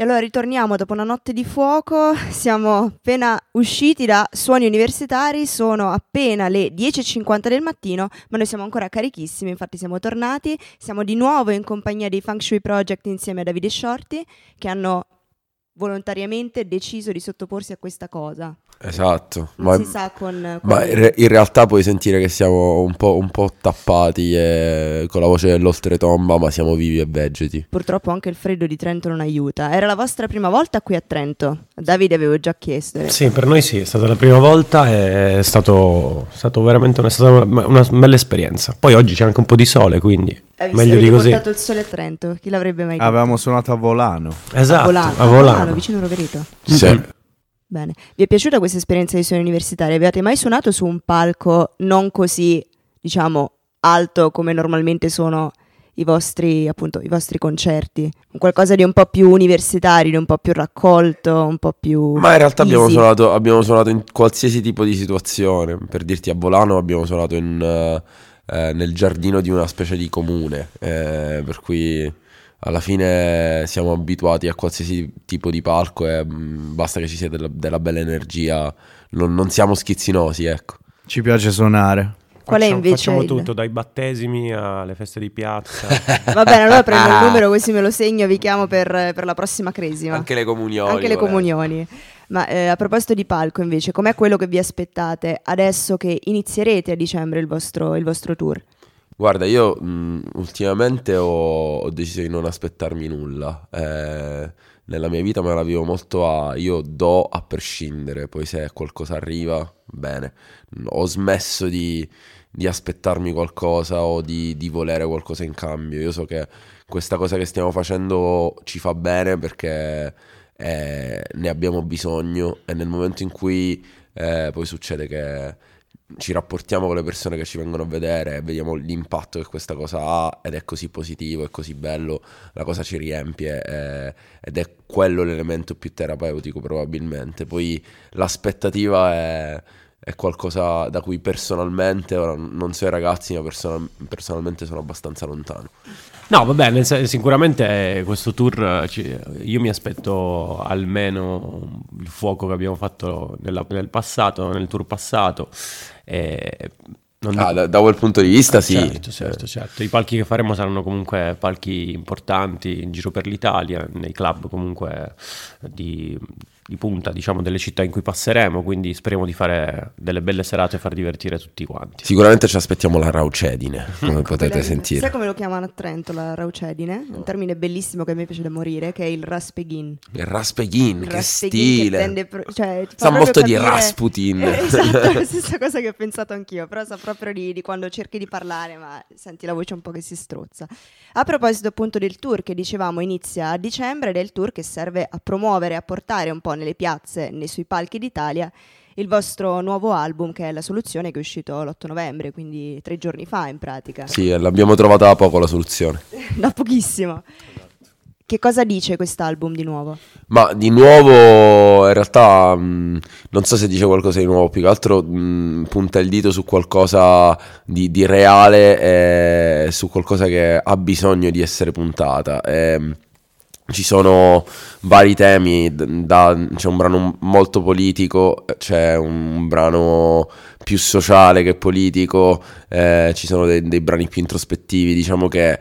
E allora ritorniamo dopo una notte di fuoco, siamo appena usciti da suoni universitari, sono appena le 10.50 del mattino, ma noi siamo ancora carichissimi, infatti siamo tornati, siamo di nuovo in compagnia dei Feng Shui Project insieme a Davide Shorty, che hanno volontariamente deciso di sottoporsi a questa cosa. Esatto, Non ma, si sa con... con- ma in re- in realtà puoi sentire che siamo un po', un po' tappati e con la voce dell'oltretomba, ma siamo vivi e vegeti. Purtroppo anche il freddo di Trento non aiuta. Era la vostra prima volta qui a Trento? A Davide avevo già chiesto. Sì, per noi sì, è stata la prima volta e è stato, è stato veramente una, è stata una, una bella esperienza. Poi oggi c'è anche un po' di sole, quindi Hai meglio di così. portato il sole a Trento? Chi l'avrebbe mai detto? Avevamo suonato a Volano. Esatto, Volano, a Volano. Volano, vicino a Rovereto. Sì. Mhm. Bene. Vi è piaciuta questa esperienza di suoni universitari? Avete mai suonato su un palco non così, diciamo, alto come normalmente sono i vostri, appunto, i vostri concerti? Un qualcosa di un po' più universitario, di un po' più raccolto, un po' più Ma in realtà abbiamo suonato, abbiamo suonato in qualsiasi tipo di situazione. Per dirti, a Volano abbiamo suonato in, eh, nel giardino di una specie di comune, eh, per cui alla fine siamo abituati a qualsiasi tipo di palco e mm, basta che ci sia della, della bella energia. Non, non siamo schizzinosi, ecco. Ci piace suonare. Qual è Facciamo- invece Facciamo il- tutto, dai battesimi alle feste di piazza. Va bene, allora prendo il numero così me lo segno e vi chiamo per, per la prossima cresima. Anche le comunioni. Anche le volendo. comunioni. Ma eh, a proposito di palco, invece, com'è quello che vi aspettate adesso che inizierete a dicembre il vostro, il vostro tour? Guarda, io mh, ultimamente ho, ho deciso di non aspettarmi nulla. Eh, nella mia vita me la vivo molto a io do a prescindere, poi se qualcosa arriva, bene. Ho smesso di, di aspettarmi qualcosa o di, di volere qualcosa in cambio. Io so che questa cosa che stiamo facendo ci fa bene perché eh, ne abbiamo bisogno e nel momento in cui eh, poi succede che ci rapportiamo con le persone che ci vengono a vedere vediamo l'impatto che questa cosa ha ed è così positivo, è così bello, la cosa ci riempie eh, ed è quello l'elemento più terapeutico probabilmente. Poi l'aspettativa è, è qualcosa da cui personalmente, ora non so i ragazzi, ma personal- personalmente sono abbastanza lontano. No, va bene, sicuramente eh, questo tour eh, io mi aspetto almeno il fuoco che abbiamo fatto nella- nel passato, nel tour passato. E non Ah, da, da quel punto di vista sì. Certo, certo, certo. I palchi che faremo saranno comunque palchi importanti in giro per l'Italia, nei club comunque di, di punta, diciamo, delle città in cui passeremo, quindi speriamo di fare delle belle serate e far divertire tutti quanti. Sicuramente ci aspettiamo la raucedine, come potete sentire. Sai come lo chiamano a Trento la raucedine? Un termine bellissimo che a me piace da morire, che è il raspeghin. Il Raspeghin, che stile. tende pro- cioè, Sa molto di capire- Rasputin. Eh, esatto, la stessa cosa che ho pensato anch'io, però sa proprio di, di quando cerchi di parlare, ma senti la voce un po' che si strozza. A proposito appunto del tour che dicevamo inizia a dicembre ed è il tour che serve a promuovere, a portare un po' nelle piazze, nei sui palchi d'Italia, il vostro nuovo album che è La Soluzione che è uscito l'8 novembre, quindi tre giorni fa in pratica, Sì, l'abbiamo trovata da poco la soluzione. da pochissimo. Che cosa dice quest'album di nuovo? Ma di nuovo, in realtà, mh, non so se dice qualcosa di nuovo, più che altro mh, punta il dito su qualcosa di, di reale e su qualcosa che ha bisogno di essere puntata. Ehm, ci sono vari temi, da- c'è un brano molto politico, c'è un brano più sociale che politico, eh, ci sono dei, dei brani più introspettivi, diciamo che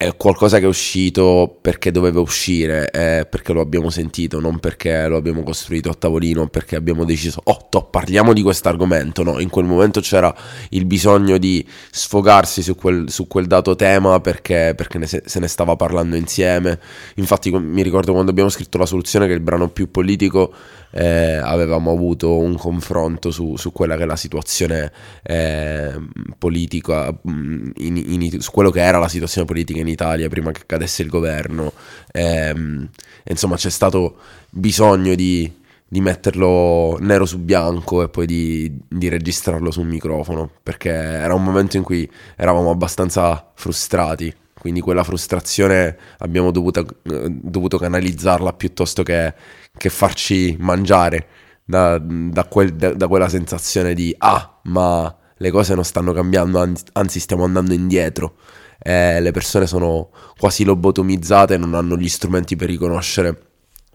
è qualcosa che è uscito perché doveva uscire, eh, perché lo abbiamo sentito, non perché lo abbiamo costruito a tavolino, perché abbiamo deciso, oh, to, parliamo di questo argomento, no, in quel momento c'era il bisogno di sfogarsi su quel, su quel dato tema perché, perché ne se, se ne stava parlando insieme. Infatti mi ricordo quando abbiamo scritto La soluzione che il brano più politico eh, avevamo avuto un confronto su, su quella che è la situazione eh, politica, mm, in- in- su quello che era la situazione politica in Italia prima che cadesse il governo. Ehm, e insomma c'è stato bisogno di, di metterlo nero su bianco e poi di, di registrarlo su un microfono, perché era un momento in cui eravamo abbastanza frustrati. Quindi quella frustrazione abbiamo dovuto, dovuto canalizzarla piuttosto che, che farci mangiare da, da quel- da- da quella sensazione di ah, ma le cose non stanno cambiando, anzi, anzi stiamo andando indietro. Eh, le persone sono quasi lobotomizzate, non hanno gli strumenti per riconoscere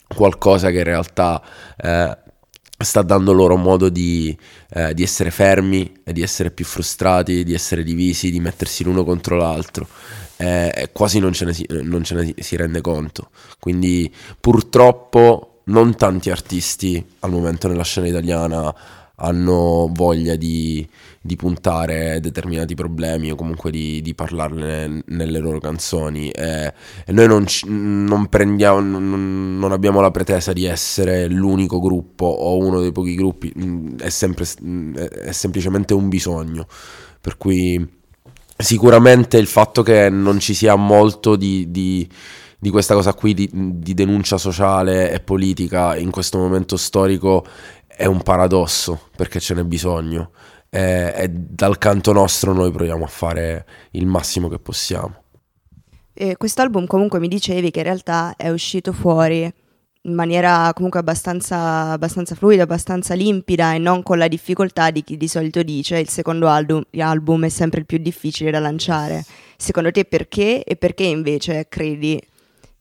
qualcosa che in realtà eh, sta dando loro modo di, eh, di, essere fermi, di essere più frustrati, di essere divisi, di mettersi l'uno contro l'altro. Eh, quasi non ce, si, non ce, ne si, rende conto. Quindi purtroppo non tanti artisti al momento nella scena italiana hanno voglia di, di puntare determinati problemi o comunque di, di parlarne nelle loro canzoni. E, e noi non, non, prendiamo, non, non, abbiamo la pretesa di essere l'unico gruppo o uno dei pochi gruppi, mm, è, sempre, mm, è semplicemente un bisogno, per cui sicuramente il fatto che non ci sia molto di, di di questa cosa qui di, di, denuncia sociale e politica in questo momento storico è un paradosso perché ce n'è bisogno e, e dal canto nostro noi proviamo a fare il massimo che possiamo. E quest'album comunque mi dicevi che in realtà è uscito fuori in maniera comunque abbastanza, abbastanza, fluida, abbastanza limpida e non con la difficoltà di chi di solito dice il secondo album, album è sempre il più difficile da lanciare. Secondo te perché e perché invece credi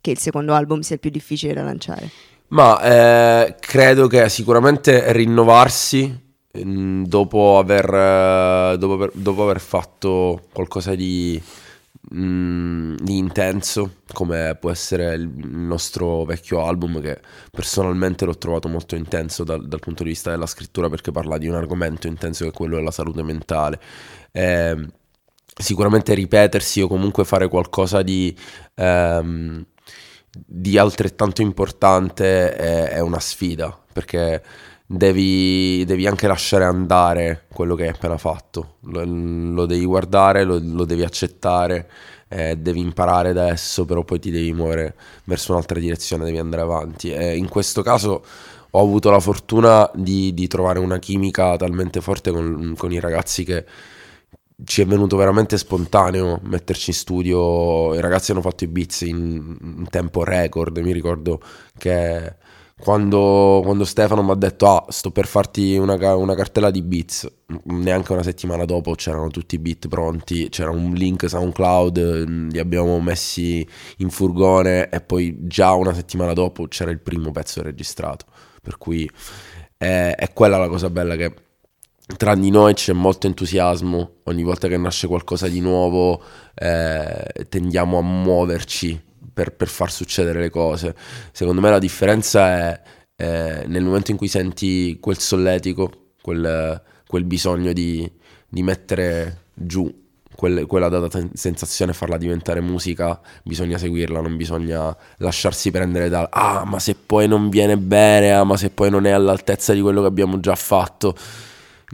che il secondo album sia il più difficile da lanciare? Ma eh, credo che sicuramente rinnovarsi dopo aver, eh, dopo, aver, dopo aver, fatto qualcosa di, mm, di, intenso, come può essere il nostro vecchio album, che personalmente l'ho trovato molto intenso dal, dal punto di vista della scrittura, perché parla di un argomento intenso che è quello della salute mentale. Eh, sicuramente ripetersi o comunque fare qualcosa di... Ehm, di altrettanto importante è, è una sfida, perché devi, devi, anche lasciare andare quello che hai appena fatto, lo, lo devi guardare, lo, lo devi accettare, eh, devi imparare da esso, però poi ti devi muovere verso un'altra direzione, devi andare avanti. E in questo caso ho avuto la fortuna di, di trovare una chimica talmente forte con, con i ragazzi che ci è venuto veramente spontaneo metterci in studio. I ragazzi hanno fatto i beats in, in tempo record. Mi ricordo che quando, quando Stefano mi ha detto: Ah, sto per farti una, una, cartella di beats, neanche una settimana dopo c'erano tutti i beat pronti. C'era un link SoundCloud, li abbiamo messi in furgone e poi già una settimana dopo c'era il primo pezzo registrato. Per cui è, è quella la cosa bella che tra di noi c'è molto entusiasmo, ogni volta che nasce qualcosa di nuovo eh, tendiamo a muoverci per, per, far succedere le cose. Secondo me la differenza è eh, nel momento in cui senti quel solletico, quel, quel bisogno di, di, mettere giù quel, quella data sensazione farla diventare musica, bisogna seguirla, non bisogna lasciarsi prendere dal ah ma se poi non viene bene, ah ma se poi non è all'altezza di quello che abbiamo già fatto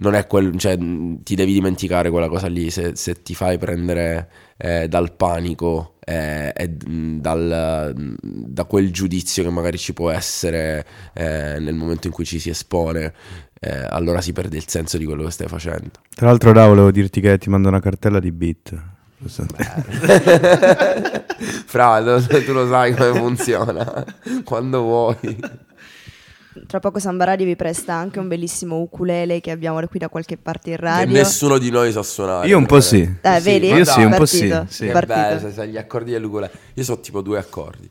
non è quel, cioè, ti devi dimenticare quella cosa lì se, se ti fai prendere eh, dal panico eh, e dal, da quel giudizio che magari ci può essere eh, nel momento in cui ci si espone, eh, allora si perde il senso di quello che stai facendo. Tra l'altro, Da, volevo dirti che ti mando una cartella di beat. Fra, tu lo sai come funziona. Quando vuoi tra poco Sambaradi vi presta anche un bellissimo ukulele che abbiamo qui da qualche parte in radio. Che nessuno di noi sa suonare. Io un po' sì. Eh, sì. vedi? Io sì, un po' sì. sì. Che bello, sai, sai, gli accordi dell'ukulele. Io so tipo due accordi.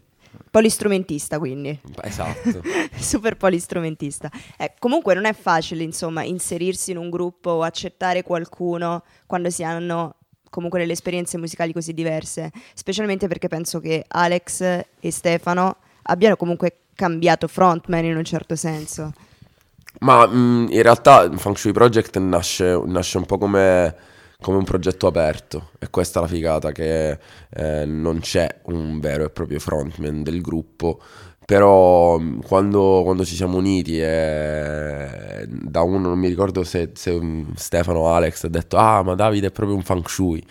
Polistrumentista quindi. Esatto. Super polistrumentista. Eh, comunque non è facile, insomma, inserirsi in un gruppo o accettare qualcuno quando si hanno comunque delle esperienze musicali così diverse, specialmente perché penso che Alex e Stefano abbiano comunque cambiato frontman in un certo senso. Ma mh, mm, in realtà Feng Shui Project nasce, nasce un po' come, come, un progetto aperto. E questa è la figata che eh, non c'è un vero e proprio frontman del gruppo. Però mm, quando, quando, ci siamo uniti e da uno non mi ricordo se, se mm, Stefano o Alex ha detto ah ma Davide è proprio un feng shui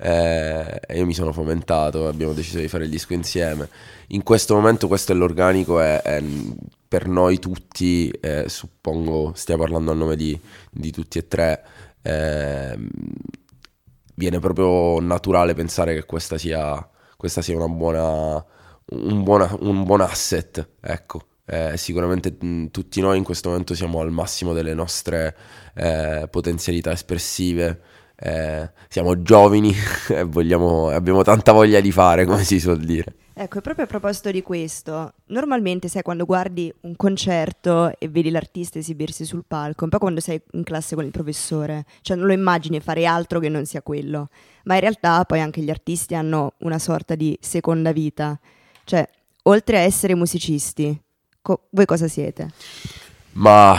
eh, io mi sono fomentato abbiamo deciso di fare il disco insieme in questo momento questo è l'organico e, per noi tutti eh, suppongo stia parlando a nome di, di tutti e tre eh, viene proprio naturale pensare che questa sia, questa sia una buona un, buona, un buon asset, ecco. Eh, sicuramente mh, tutti noi in questo momento siamo al massimo delle nostre eh, potenzialità espressive eh, siamo giovani e vogliamo, abbiamo tanta voglia di fare, come si suol dire. Ecco, e proprio a proposito di questo, normalmente sai quando guardi un concerto e vedi l'artista esibirsi sul palco, un po' quando sei in classe con il professore, cioè non lo immagini fare altro che non sia quello, ma in realtà poi anche gli artisti hanno una sorta di seconda vita, cioè oltre a essere musicisti, co- voi cosa siete? Ma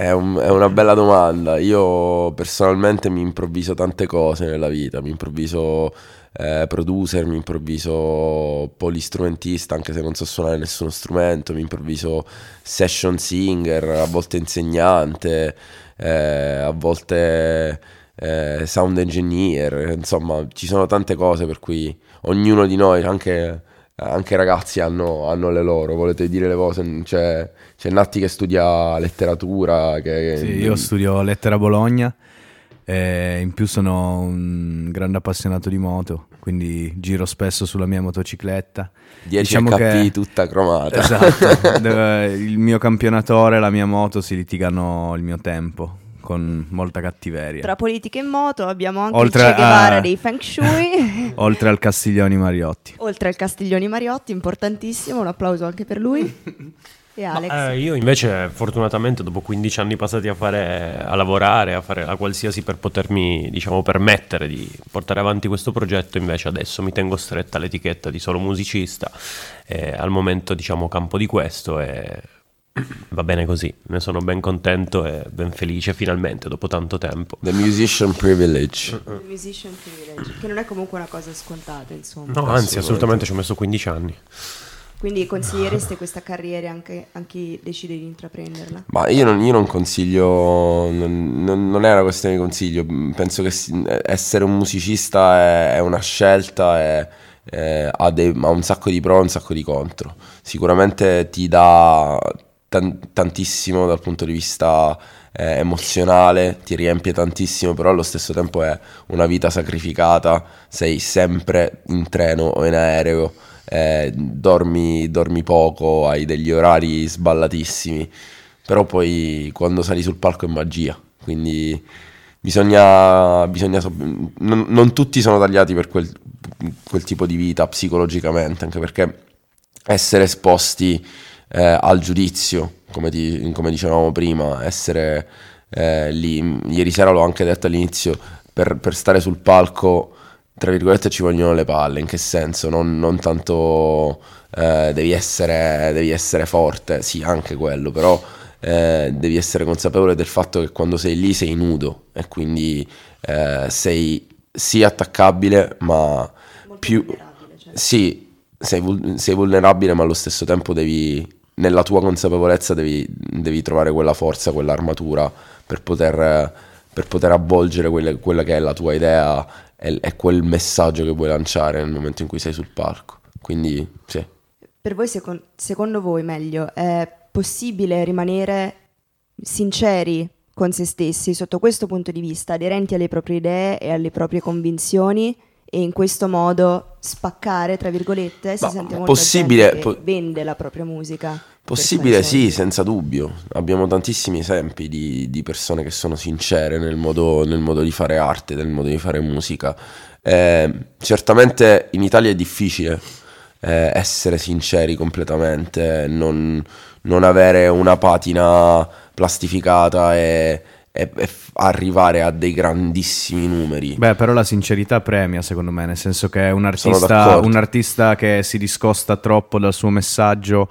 è, un- è una bella domanda. Io personalmente mi improvviso tante cose nella vita, mi improvviso eh, producer, mi improvviso polistrumentista, anche se non so suonare nessuno strumento, mi improvviso session singer, a volte insegnante, eh, a volte eh, sound engineer, insomma, ci sono tante cose per cui ognuno di noi, anche, anche i ragazzi, hanno, hanno le loro. Volete dire le cose? C'è, c'è Natti che studia letteratura. Che, Sì, io studio lettera a Bologna e in più sono un grande appassionato di moto, quindi giro spesso sulla mia motocicletta. 10 Diciamo HP che- tutta cromata. Esatto, il mio campionatore e la mia moto si litigano il mio tempo con molta cattiveria. Tra politica e moto abbiamo anche Oltre il Che Guevara a- dei Feng Shui, Oltre al Castiglioni Mariotti. oltre al Castiglioni Mariotti, importantissimo, un applauso anche per lui. E Alex? Eh, io invece fortunatamente dopo 15 anni passati a, fare, a lavorare, a fare la qualsiasi per potermi diciamo, permettere di portare avanti questo progetto, invece adesso mi tengo stretta l'etichetta di solo musicista, e al momento diciamo campo di questo e va bene così, ne sono ben contento e ben felice finalmente dopo tanto tempo. The musician privilege. Il musician privilege, che non è comunque una cosa scontata, insomma. No, anzi assolutamente ci ho messo 15 anni. Quindi consigliereste questa carriera anche a chi decide di intraprenderla? Ma io non, io non consiglio, non, non- è una questione di consiglio, penso che essere un musicista è, è una scelta, è- è- ha, dei- ha un sacco di pro e un sacco di contro. Sicuramente ti dà tan- tantissimo dal punto di vista eh, emozionale, ti riempie tantissimo, però allo stesso tempo è una vita sacrificata, sei sempre in treno o in aereo, eh, dormi, dormi poco, hai degli orari sballatissimi però poi quando sali sul palco è magia, quindi bisogna, bisogna so- non, non tutti sono tagliati per quel, quel tipo di vita psicologicamente, anche perché essere esposti eh, al giudizio, come, ti- come dicevamo prima, essere eh, lì, ieri sera l'ho anche detto all'inizio, per, per stare sul palco, tra virgolette, ci vogliono le palle, in che senso? Non, non tanto eh, devi, essere, devi essere forte, sì, anche quello, però eh, devi essere consapevole del fatto che quando sei lì sei nudo e quindi eh, sei sì attaccabile, ma più... Sì, sei, sei vulnerabile, ma allo stesso tempo devi, nella tua consapevolezza, devi, devi trovare quella forza, quell'armatura per poter, per poter avvolgere quelle- quella che è la tua idea e, e quel messaggio che vuoi lanciare nel momento in cui sei sul palco. Quindi, sì. Per voi, secon- secondo voi, meglio, è possibile rimanere sinceri con se stessi sotto questo punto di vista, aderenti alle proprie idee e alle proprie convinzioni e in questo modo spaccare, tra virgolette, si Ma sente molto possibile- che po- vende la propria musica. Possibile sì, senza dubbio. Abbiamo tantissimi esempi di, di persone che sono sincere nel modo, nel modo di fare arte, nel modo di fare musica. Eh, certamente in Italia è difficile eh, essere sinceri completamente, non, non avere una patina plastificata e, e- e arrivare a dei grandissimi numeri. Beh, però la sincerità premia, secondo me, nel senso che un artista, un artista che si discosta troppo dal suo messaggio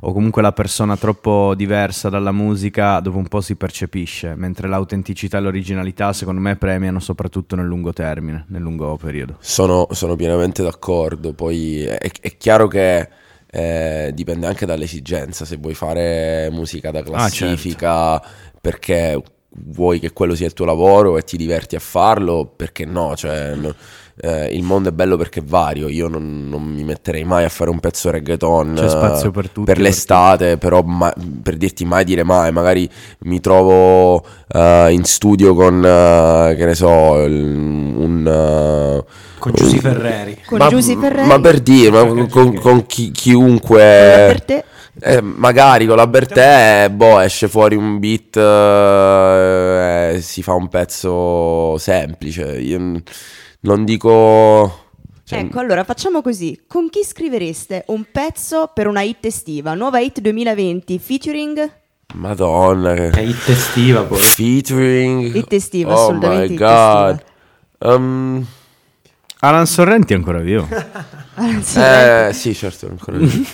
o comunque la persona troppo diversa dalla musica, dopo un po' si percepisce, mentre l'autenticità e l'originalità, secondo me, premiano soprattutto nel lungo termine, nel lungo periodo. Sono, sono pienamente d'accordo. Poi è, è chiaro che eh, dipende anche dall'esigenza. Se vuoi fare musica da classifica perché vuoi che quello sia il tuo lavoro e ti diverti a farlo, perché no? Cioè, no- eh, il mondo è bello perché è vario. Io non, non mi metterei mai a fare un pezzo reggaeton C'è spazio eh, per tutti, per per l'estate, però ma- per dirti mai dire mai, magari mi trovo eh, in studio con, eh, che ne so, il- un... eh, Con Giusy Ferreri. Con ma, Giusy Ferreri. ma per dire, ma con, con chi- Quella chiunque, per te. Eh, magari con la Bertè, boh, esce fuori un beat, eh, si fa un pezzo semplice. Io non dico... cioè, Ecco, allora facciamo così. Con chi scrivereste un pezzo per una hit estiva? Nuova hit 2020 featuring Madonna, che... È hit estiva poi. Featuring... Hit estiva, oh assolutamente my hit god. Um, Alan Sorrenti è ancora vivo. Eh, sì, certo, ancora lì.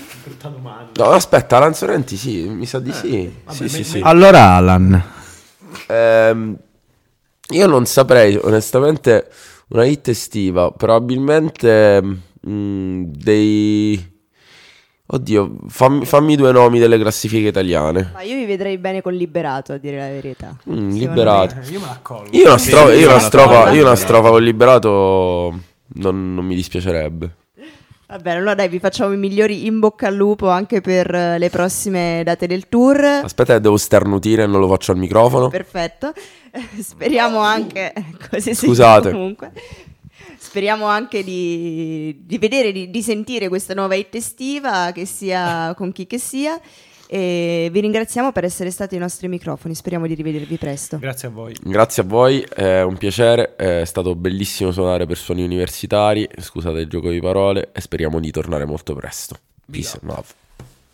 No, aspetta, Alan Sorrenti, sì, mi sa di sì. sì, sì, sì. Allora Alan. Ehm, io non saprei, onestamente, una hit estiva, probabilmente mm, dei... Oddio, fammi, fammi due nomi delle classifiche italiane. Ma io vi vedrei bene con Liberato, a dire la verità. Mm, liberato. me. Eh, io me la accolgo. Io una, strofa, io una io strofa con liberato non, non mi dispiacerebbe. Va bene, allora dai, vi facciamo i migliori in bocca al lupo anche per eh, le prossime date del tour. Aspetta, che devo sternutire e non lo faccio al microfono. Perfetto. Speriamo anche così sì, Scusate. comunque. Speriamo anche di, di vedere, di, di sentire questa nuova hit estiva, che sia con chi che sia. E vi ringraziamo per essere stati ai nostri microfoni. Speriamo di rivedervi presto. Grazie a voi. Grazie a voi, è un piacere, è stato bellissimo suonare per suoni universitari, scusate il gioco di parole e speriamo di tornare molto presto. Peace and love.